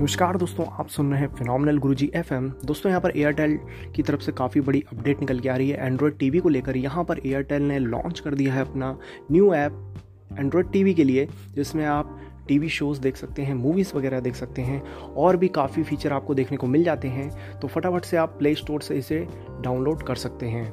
नमस्कार दोस्तों, आप सुन रहे हैं फिनोमिनल गुरुजी एफएम दोस्तों, यहाँ पर एयरटेल की तरफ़ से काफ़ी बड़ी अपडेट निकल के आ रही है। एंड्रॉयड टीवी को लेकर यहाँ पर एयरटेल ने लॉन्च कर दिया है अपना न्यू ऐप एंड्रॉयड टीवी के लिए, जिसमें आप टीवी शोज़ देख सकते हैं मूवीज़ वगैरह देख सकते हैं, और भी काफ़ी फीचर आपको देखने को मिल जाते हैं। तो फटाफट से आप प्ले स्टोर से इसे डाउनलोड कर सकते हैं।